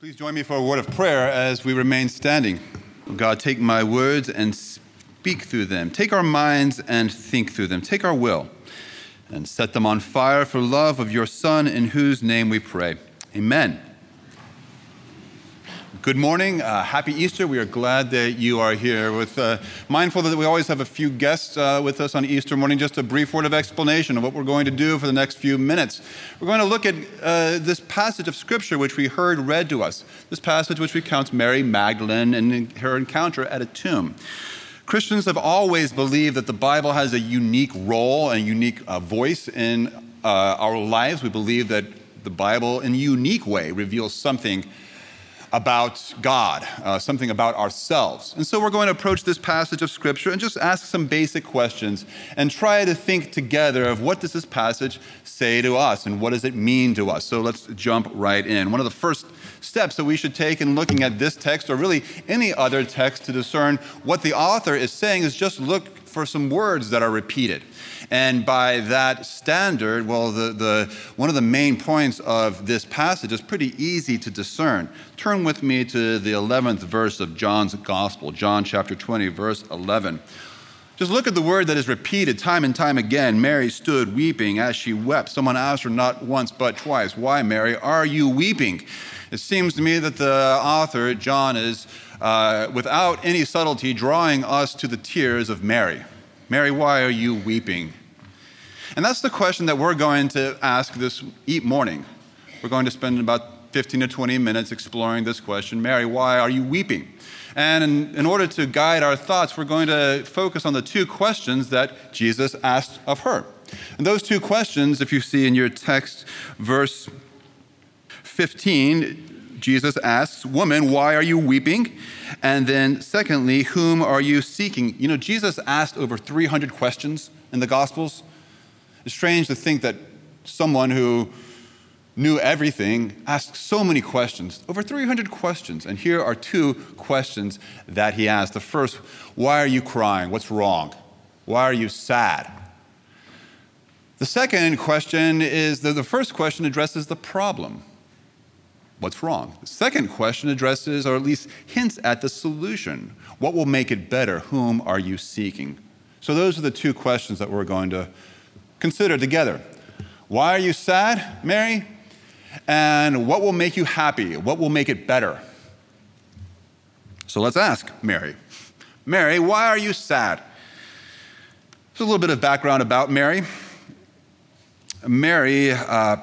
Please join me for a word of prayer as we remain standing. Oh God, take my words and speak through them. Take our minds and think through them. Take our will and set them on fire for love of your Son, in whose name we pray. Amen. Good morning. Uh, happy Easter. We are glad that you are here. With uh, mindful that we always have a few guests uh, with us on Easter morning. Just a brief word of explanation of what we're going to do for the next few minutes. We're going to look at uh, this passage of Scripture which we heard read to us. This passage which recounts Mary Magdalene and her encounter at a tomb. Christians have always believed that the Bible has a unique role and unique uh, voice in uh, our lives. We believe that the Bible, in a unique way, reveals something about God, uh, something about ourselves. And so we're going to approach this passage of Scripture and just ask some basic questions and try to think together of what does this passage say to us and what does it mean to us. So let's jump right in. One of the first steps that we should take in looking at this text or really any other text to discern what the author is saying is just look for some words that are repeated. And by that standard, well, the, the, one of the main points of this passage is pretty easy to discern. Turn with me to the 11th verse of John's Gospel, John chapter 20, verse 11. Just look at the word that is repeated time and time again. Mary stood weeping as she wept. Someone asked her not once but twice, Why, Mary, are you weeping? It seems to me that the author, John, is uh, without any subtlety drawing us to the tears of Mary. Mary, why are you weeping? And that's the question that we're going to ask this morning. We're going to spend about 15 to 20 minutes exploring this question Mary, why are you weeping? And in, in, order to guide our thoughts, we're going to focus on the two questions that Jesus asked of her. And those two questions, if you see in your text, verse 15, Jesus asks, Woman, why are you weeping? And then, secondly, whom are you seeking? You know, Jesus asked over 300 questions in the Gospels. It's strange to think that someone who knew everything asked so many questions, over 300 questions. And here are two questions that he asked. The first, why are you crying? What's wrong? Why are you sad? The second question is that the first question addresses the problem. What's wrong? The second question addresses, or at least hints at, the solution. What will make it better? Whom are you seeking? So, those are the two questions that we're going to Consider together why are you sad, Mary? And what will make you happy? What will make it better? So let's ask Mary. Mary, why are you sad? There's a little bit of background about Mary. Mary, uh,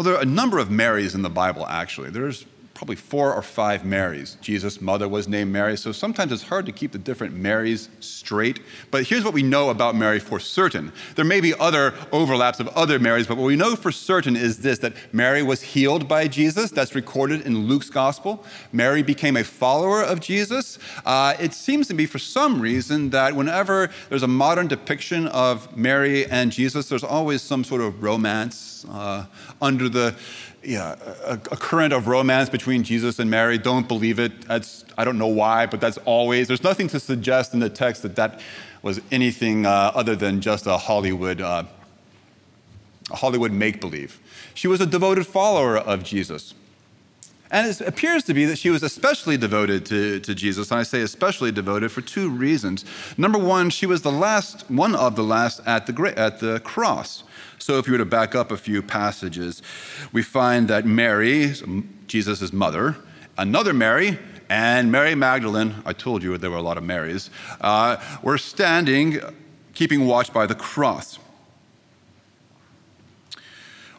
well, there are a number of Marys in the Bible, actually. There's probably four or five Marys. Jesus' mother was named Mary, so sometimes it's hard to keep the different Marys straight. But here's what we know about Mary for certain. There may be other overlaps of other Marys, but what we know for certain is this that Mary was healed by Jesus. That's recorded in Luke's gospel. Mary became a follower of Jesus. Uh, it seems to be for some reason that whenever there's a modern depiction of Mary and Jesus, there's always some sort of romance uh, under the yeah, a, a, current of romance between Jesus and Mary. Don't believe it. That's, I don't know why, but that's always, there's nothing to suggest in the text that that was anything uh, other than just a Hollywood, uh, a Hollywood make believe. She was a devoted follower of Jesus. And it appears to be that she was especially devoted to, to Jesus. And I say especially devoted for two reasons. Number one, she was the last, one of the last at the, at the cross. So if you were to back up a few passages, we find that Mary, Jesus' mother, another Mary, and Mary Magdalene, I told you there were a lot of Marys, uh, were standing, keeping watch by the cross.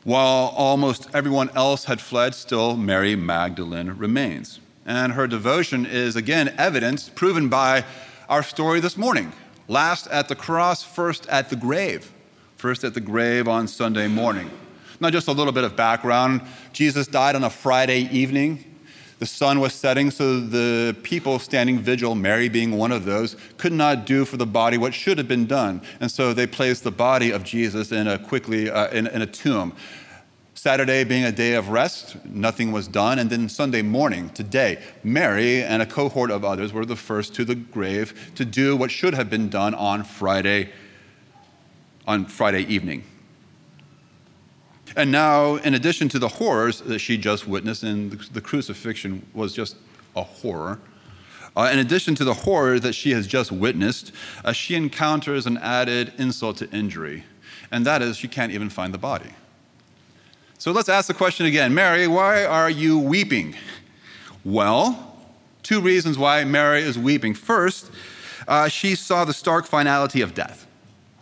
While almost everyone else had fled, still Mary Magdalene remains. And her devotion is again evidence proven by our story this morning. Last at the cross, first at the grave first at the grave on Sunday morning. Now, just a little bit of background Jesus died on a Friday evening. The sun was setting, so the people standing vigil, Mary being one of those, could not do for the body what should have been done. And so they placed the body of Jesus in a quickly uh, in, in a tomb. Saturday being a day of rest, nothing was done. And then Sunday morning, today, Mary and a cohort of others were the first to the grave to do what should have been done on Friday on Friday evening. And now, in addition to the horrors that she just witnessed, and the crucifixion was just a horror, uh, in addition to the horror that she has just witnessed, uh, she encounters an added insult to injury, and that is she can't even find the body. So let's ask the question again Mary, why are you weeping? Well, two reasons why Mary is weeping. First, uh, she saw the stark finality of death,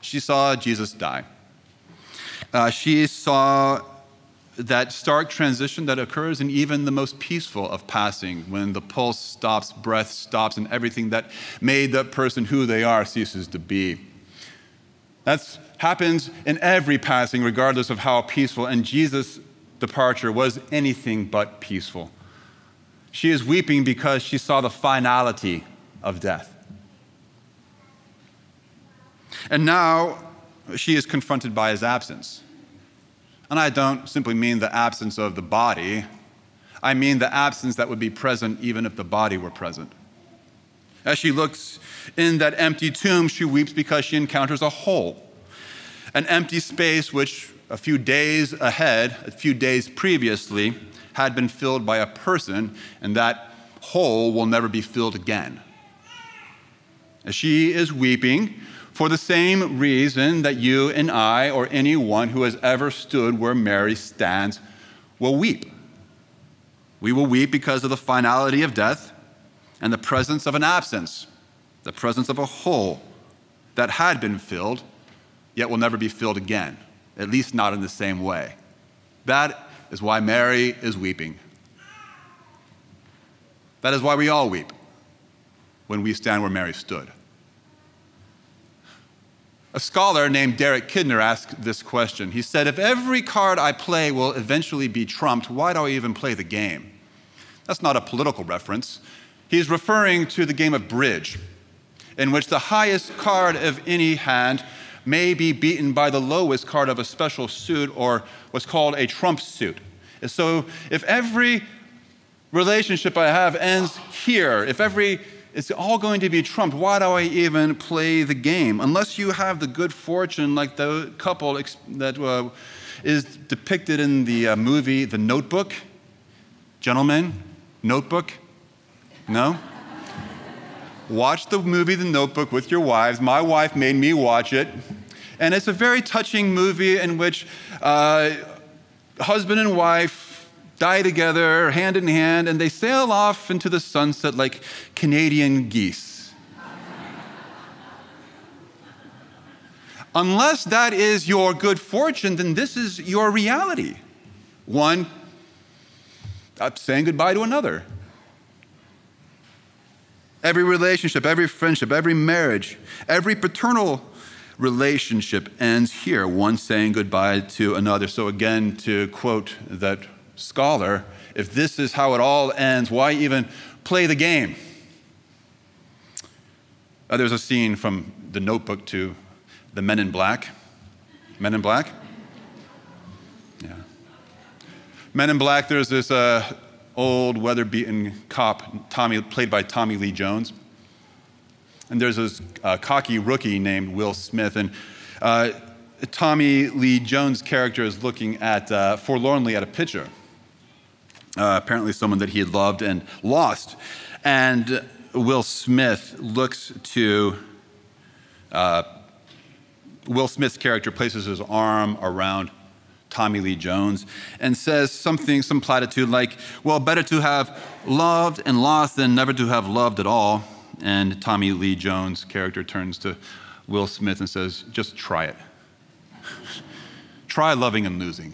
she saw Jesus die. Uh, she saw that stark transition that occurs in even the most peaceful of passing when the pulse stops, breath stops, and everything that made that person who they are ceases to be. That happens in every passing, regardless of how peaceful, and Jesus' departure was anything but peaceful. She is weeping because she saw the finality of death. And now she is confronted by his absence. And I don't simply mean the absence of the body, I mean the absence that would be present even if the body were present. As she looks in that empty tomb, she weeps because she encounters a hole, an empty space which a few days ahead, a few days previously, had been filled by a person, and that hole will never be filled again. As she is weeping, for the same reason that you and I, or anyone who has ever stood where Mary stands, will weep. We will weep because of the finality of death and the presence of an absence, the presence of a hole that had been filled, yet will never be filled again, at least not in the same way. That is why Mary is weeping. That is why we all weep when we stand where Mary stood. A scholar named Derek Kidner asked this question. He said, If every card I play will eventually be trumped, why do I even play the game? That's not a political reference. He's referring to the game of bridge, in which the highest card of any hand may be beaten by the lowest card of a special suit or what's called a trump suit. And so if every relationship I have ends here, if every it's all going to be trumped. Why do I even play the game? Unless you have the good fortune, like the couple that uh, is depicted in the uh, movie The Notebook. Gentlemen, Notebook? No? watch the movie The Notebook with your wives. My wife made me watch it. And it's a very touching movie in which uh, husband and wife die together, hand in hand, and they sail off into the sunset like Canadian geese. Unless that is your good fortune, then this is your reality. One saying goodbye to another. Every relationship, every friendship, every marriage, every paternal relationship ends here, one saying goodbye to another. So, again, to quote that scholar, if this is how it all ends, why even play the game? Uh, there's a scene from the notebook to the Men in Black. Men in Black? Yeah. Men in Black, there's this uh, old, weather beaten cop, Tommy, played by Tommy Lee Jones. And there's this uh, cocky rookie named Will Smith. And uh, Tommy Lee Jones' character is looking at, uh, forlornly at a picture uh, apparently someone that he had loved and lost. And Will Smith looks to, uh, Will Smith's character places his arm around Tommy Lee Jones and says something, some platitude like, well, better to have loved and lost than never to have loved at all. And Tommy Lee Jones' character turns to Will Smith and says, just try it. try loving and losing.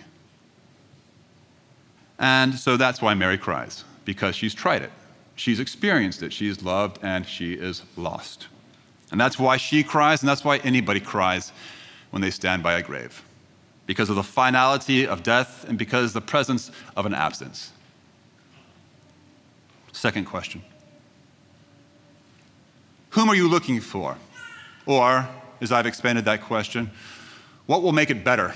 And so that's why Mary cries, because she's tried it. She's experienced it. She's loved and she is lost. And that's why she cries, and that's why anybody cries when they stand by a grave, because of the finality of death and because the presence of an absence. Second question Whom are you looking for? Or, as I've expanded that question, what will make it better?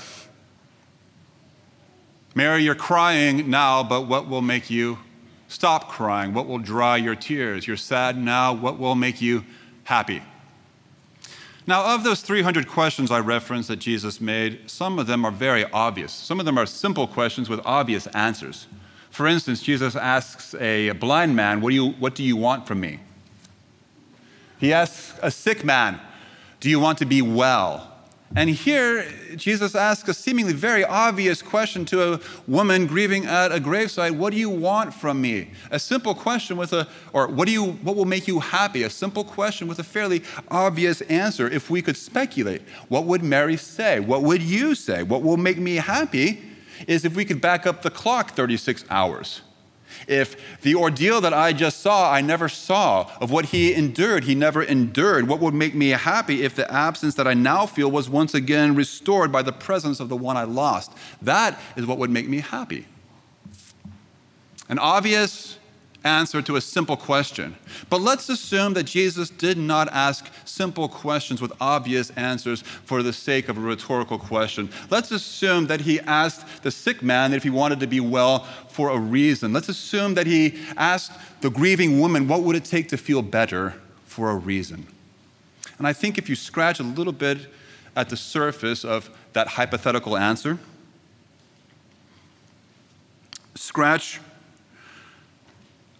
Mary, you're crying now, but what will make you stop crying? What will dry your tears? You're sad now, what will make you happy? Now, of those 300 questions I referenced that Jesus made, some of them are very obvious. Some of them are simple questions with obvious answers. For instance, Jesus asks a blind man, What do you, what do you want from me? He asks a sick man, Do you want to be well? And here, Jesus asks a seemingly very obvious question to a woman grieving at a gravesite What do you want from me? A simple question with a, or what, do you, what will make you happy? A simple question with a fairly obvious answer. If we could speculate, what would Mary say? What would you say? What will make me happy is if we could back up the clock 36 hours if the ordeal that I just saw, I never saw, of what he endured, he never endured, what would make me happy if the absence that I now feel was once again restored by the presence of the one I lost? That is what would make me happy. An obvious answer to a simple question. But let's assume that Jesus did not ask simple questions with obvious answers for the sake of a rhetorical question. Let's assume that he asked the sick man if he wanted to be well for a reason. Let's assume that he asked the grieving woman what would it take to feel better for a reason. And I think if you scratch a little bit at the surface of that hypothetical answer, scratch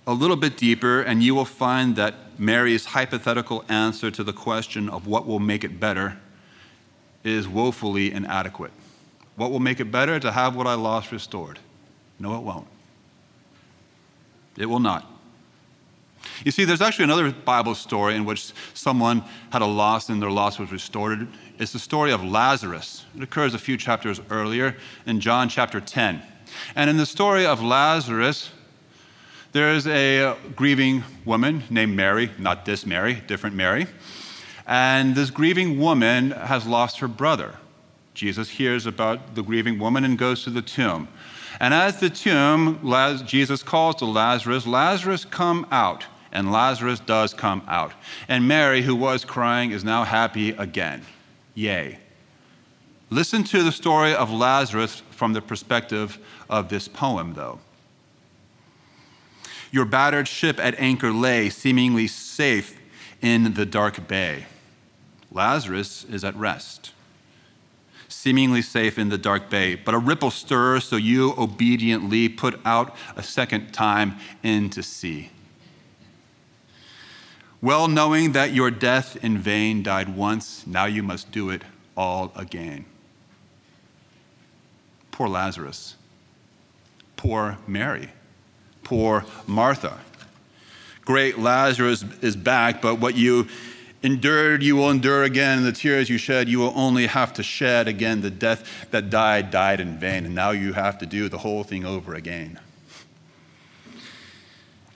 a little bit deeper, and you will find that Mary's hypothetical answer to the question of what will make it better is woefully inadequate. What will make it better? To have what I lost restored. No, it won't. It will not. You see, there's actually another Bible story in which someone had a loss and their loss was restored. It's the story of Lazarus. It occurs a few chapters earlier in John chapter 10. And in the story of Lazarus, there is a grieving woman named Mary, not this Mary, different Mary. And this grieving woman has lost her brother. Jesus hears about the grieving woman and goes to the tomb. And at the tomb, Jesus calls to Lazarus, Lazarus, come out. And Lazarus does come out. And Mary, who was crying, is now happy again. Yay. Listen to the story of Lazarus from the perspective of this poem, though. Your battered ship at anchor lay, seemingly safe in the dark bay. Lazarus is at rest, seemingly safe in the dark bay. But a ripple stirs, so you obediently put out a second time into sea. Well knowing that your death in vain died once, now you must do it all again. Poor Lazarus. Poor Mary poor Martha. Great Lazarus is back, but what you endured, you will endure again. And the tears you shed, you will only have to shed again. The death that died, died in vain. And now you have to do the whole thing over again.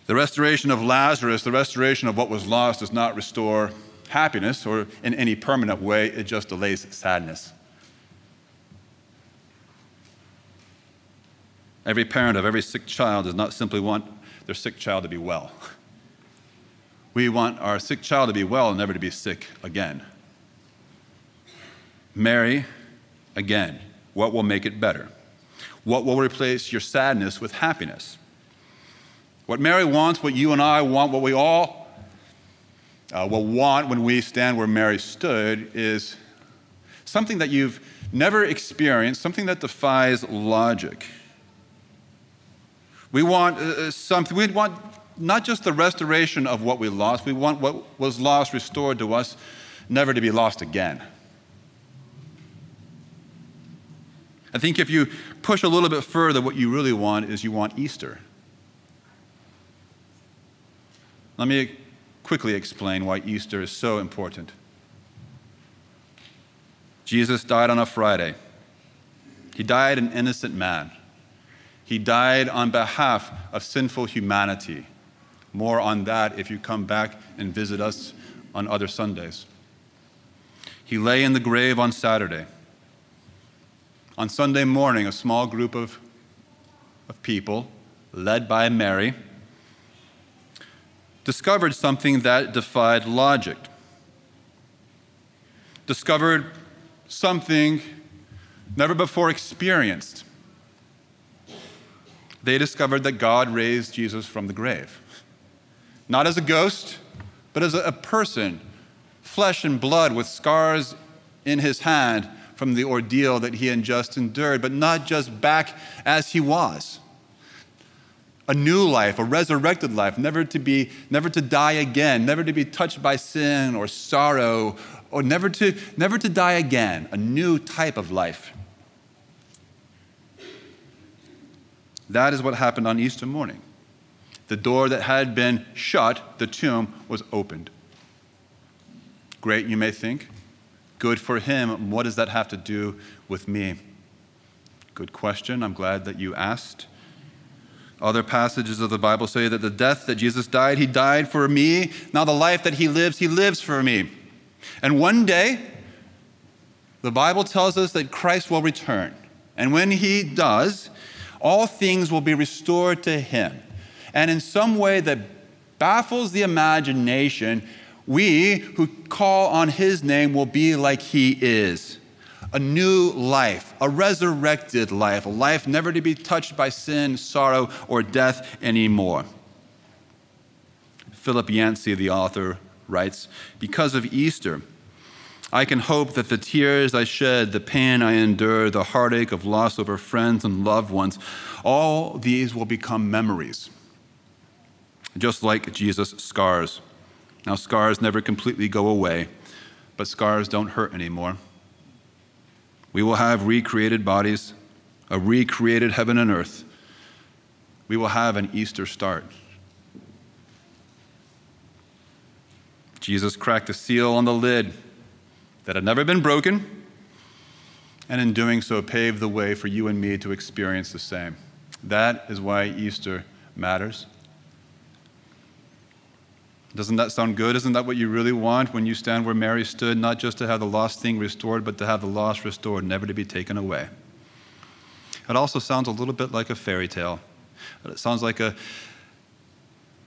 The restoration of Lazarus, the restoration of what was lost, does not restore happiness or in any permanent way, it just delays sadness. Every parent of every sick child does not simply want their sick child to be well. We want our sick child to be well and never to be sick again. Mary, again, what will make it better? What will replace your sadness with happiness? What Mary wants, what you and I want, what we all uh, will want when we stand where Mary stood is something that you've never experienced, something that defies logic. We want uh, uh, something, we want not just the restoration of what we lost, we want what was lost restored to us, never to be lost again. I think if you push a little bit further, what you really want is you want Easter. Let me quickly explain why Easter is so important. Jesus died on a Friday. He died an innocent man. He died on behalf of sinful humanity. More on that if you come back and visit us on other Sundays. He lay in the grave on Saturday. On Sunday morning, a small group of, of people, led by Mary, discovered something that defied logic. Discovered something never before experienced they discovered that God raised Jesus from the grave. Not as a ghost, but as a person flesh and blood with scars in his hand from the ordeal that he had just endured, but not just back as he was. A new life, a resurrected life, never to be, never to die again, never to be touched by sin or sorrow, or never to, never to die again, a new type of life. That is what happened on Easter morning. The door that had been shut, the tomb, was opened. Great, you may think. Good for him. What does that have to do with me? Good question. I'm glad that you asked. Other passages of the Bible say that the death that Jesus died, he died for me. Now, the life that he lives, he lives for me. And one day, the Bible tells us that Christ will return. And when he does, all things will be restored to him and in some way that baffles the imagination, we who call on his name will be like he is a new life, a resurrected life, a life never to be touched by sin, sorrow, or death anymore. Philip Yancey, the author, writes Because of Easter, I can hope that the tears I shed, the pain I endure, the heartache of loss over friends and loved ones, all these will become memories just like Jesus' scars. Now, scars never completely go away, but scars don't hurt anymore. We will have recreated bodies, a recreated heaven and earth. We will have an Easter start. Jesus cracked a seal on the lid that had never been broken, and in doing so, paved the way for you and me to experience the same. That is why Easter matters. Doesn't that sound good? Isn't that what you really want when you stand where Mary stood, not just to have the lost thing restored, but to have the lost restored, never to be taken away? It also sounds a little bit like a fairy tale. It sounds like a,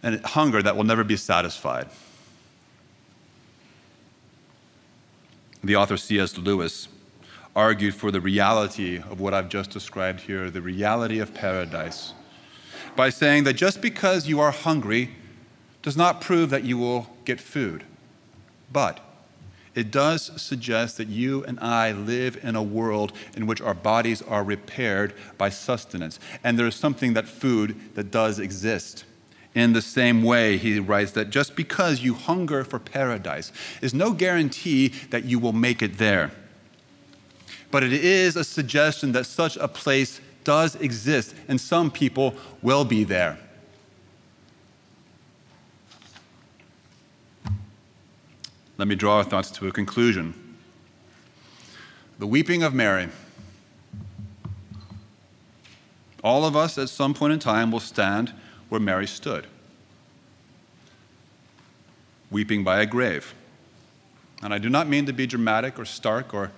a hunger that will never be satisfied. The author C.S. Lewis argued for the reality of what I've just described here, the reality of paradise, by saying that just because you are hungry does not prove that you will get food, but it does suggest that you and I live in a world in which our bodies are repaired by sustenance. And there is something that food that does exist. In the same way, he writes that just because you hunger for paradise is no guarantee that you will make it there. But it is a suggestion that such a place does exist, and some people will be there. Let me draw our thoughts to a conclusion. The weeping of Mary. All of us at some point in time will stand where Mary stood, weeping by a grave. And I do not mean to be dramatic or stark or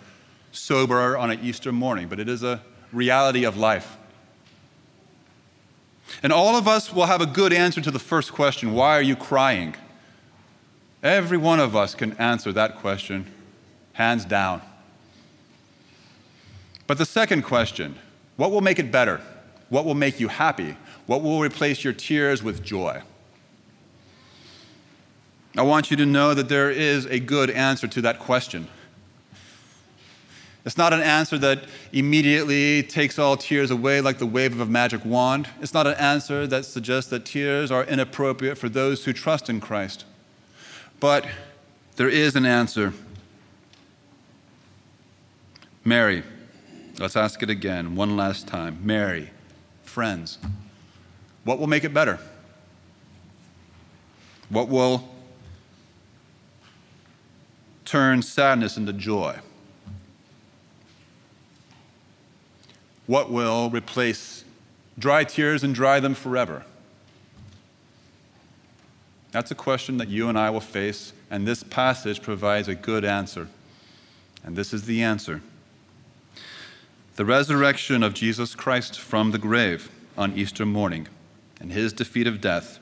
sober on an Easter morning, but it is a reality of life. And all of us will have a good answer to the first question why are you crying? Every one of us can answer that question, hands down. But the second question what will make it better? What will make you happy? What will replace your tears with joy? I want you to know that there is a good answer to that question. It's not an answer that immediately takes all tears away like the wave of a magic wand. It's not an answer that suggests that tears are inappropriate for those who trust in Christ. But there is an answer. Mary, let's ask it again, one last time. Mary, friends, what will make it better? What will turn sadness into joy? What will replace dry tears and dry them forever? That's a question that you and I will face, and this passage provides a good answer. And this is the answer the resurrection of Jesus Christ from the grave on Easter morning, and his defeat of death,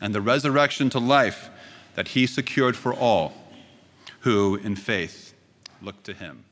and the resurrection to life that he secured for all who, in faith, look to him.